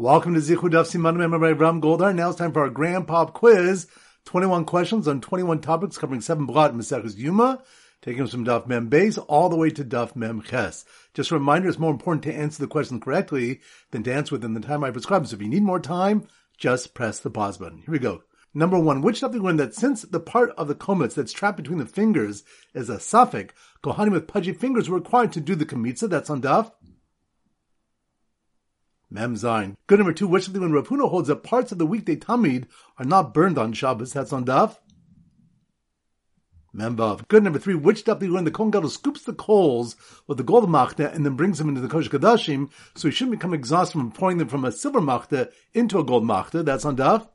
Welcome to Zichud Daf Simanim by Ram Goldar. Now it's time for our Grand Pop Quiz. 21 questions on 21 topics covering seven blot Maseches Yoma, taking us from Daf Mem Base all the way to Daf Mem Ches. Just a reminder, it's more important to answer the question correctly than to answer within the time I prescribe. So if you need more time, just press the pause button. Here we go. Number one, which Daf learn that since the part of the kometz that's trapped between the fingers is a suffix, Kohanim with pudgy fingers were required to do the kamitza, that's on Daf Mem Zayin. Good number two, which when Rav Huna holds that parts of the weekday Tamid are not burned on Shabbos, that's on Daf. Membav. Good number three, which daf when the Gadol scoops the coals with the gold machta and then brings them into the Kosh Kadashim, so he shouldn't become exhausted from pouring them from a silver machta into a gold machta. That's on daf.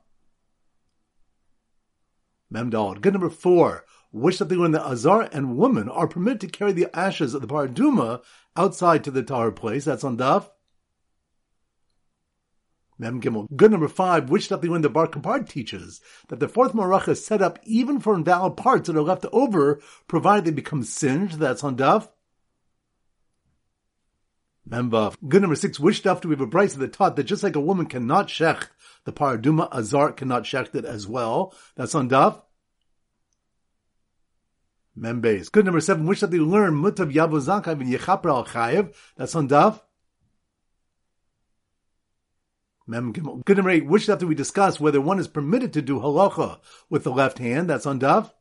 Memdal. Good number four, which daf when the Azar and woman are permitted to carry the ashes of the Paraduma outside to the Tahar place. That's on daf. Mem Gimel. Good number five, which stuff when the Bar Kapar teaches that the fourth Maracha is set up even for invalid parts that are left over, provided they become singed. That's on Daf. Membav. Good number six, which stuff do we have a Braisa that taught that just like a woman cannot shecht the paraduma, Azar cannot shecht it as well. That's on Daf. Membase. Good number seven, which stuff do you learn mutav yavuzakav and yechaper al chayev. That's on Daf. Mem Gimel. Good number eight, which after we discuss whether one is permitted to do halacha with the left hand, that's on Dav.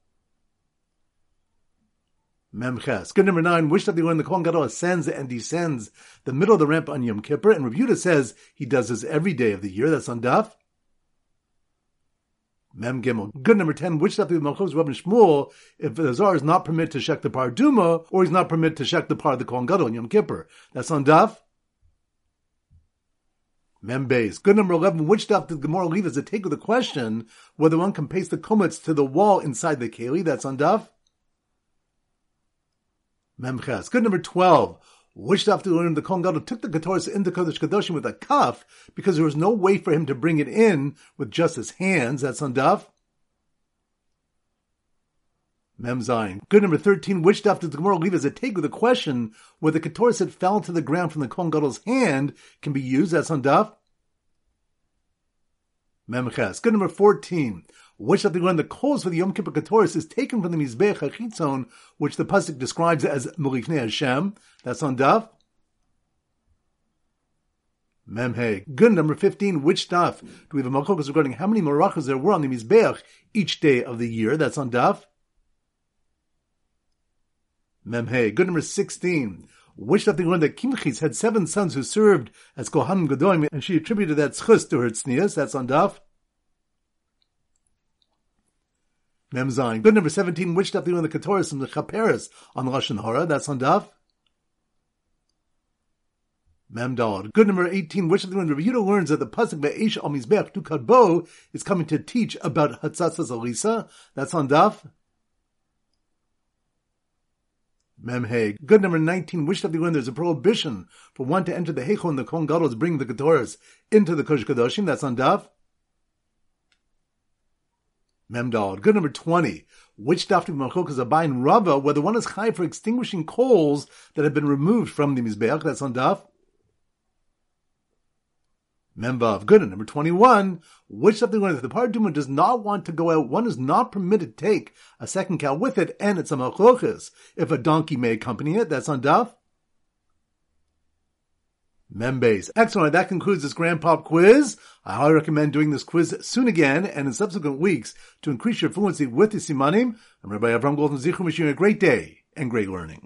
Mem Ches. Good number nine, which after when the Kohen Gadol ascends and descends the middle of the ramp on Yom Kippur, and Rebuta says he does this every day of the year, that's on Dav. Mem Gimel. Good number 10, which stuff the Malchus Rabbi Shmuel, if the Zar is not permitted to check the par Duma, or he's not permitted to check the par of the Kohen Gadol on Yom Kippur. That's on Daf. Membeis. Good number 11. Which stuff did the Gemara leave as a take of the question whether one can paste the komets to the wall inside the keli? That's on Daf. Memches. Good number 12. Which stuff did learn the Kohen Gadol took the Katoris into Kodesh Kadoshim with a kaf because there was no way for him to bring it in with just his hands. That's on Daf. Mem. Good number 13. Which stuff did the Gemara leave as a take with the question whether the Ketoris that fell to the ground from the Kohen Gadol's hand can be used? That's on Daf. Memches. Good number 14. Which stuff did learn the coals for the Yom Kippur Katoris is taken from the Mizbeach HaChitzon, which the Pasuk describes as Mulifnei Hashem. That's on Daf. Memhe. Good number 15. Which stuff do we have a machokas regarding how many marachas there were on the Mizbeach each day of the year? That's on Daf. Memhe. Good number 16. Which that they learned that Kimchis had seven sons who served as Kohanim Gedolim, and she attributed that schus to her tznias. That's on Daf. Mem Zayin. Good number 17. Which that they learned the Katoris from the Chaperis on Lashon Hora. That's on Daf. Mem Dalad. Good number 18. Which of the Rabbi Yehuda learns that the Pasuk Ve'esh Al Mizbech Tu Kadbo is coming to teach about Hatzatzas Alisa. That's on Daf. Memhe. Good number 19. Wish that when there's a prohibition for one to enter the Heichal and the Kohen bring the Ketores into the Kosh Kadoshim. That's on Daf. Memdal. Good number 20. Which daf to Malchokas Abaye and Rava, whether one is high for extinguishing coals that have been removed from the Mizbeach. That's on Daf. Memvav. Good. And number 21, which something if the Paraduma does not want to go out, one is not permitted to take a second cow with it, and it's a machlochis. If a donkey may accompany it, that's on Daf. Membase. Excellent. That concludes this Grand Pop quiz. I highly recommend doing this quiz soon again and in subsequent weeks to increase your fluency with the Simanim. I'm Rabbi Avram Golden Zichum wishing you a great day and great learning.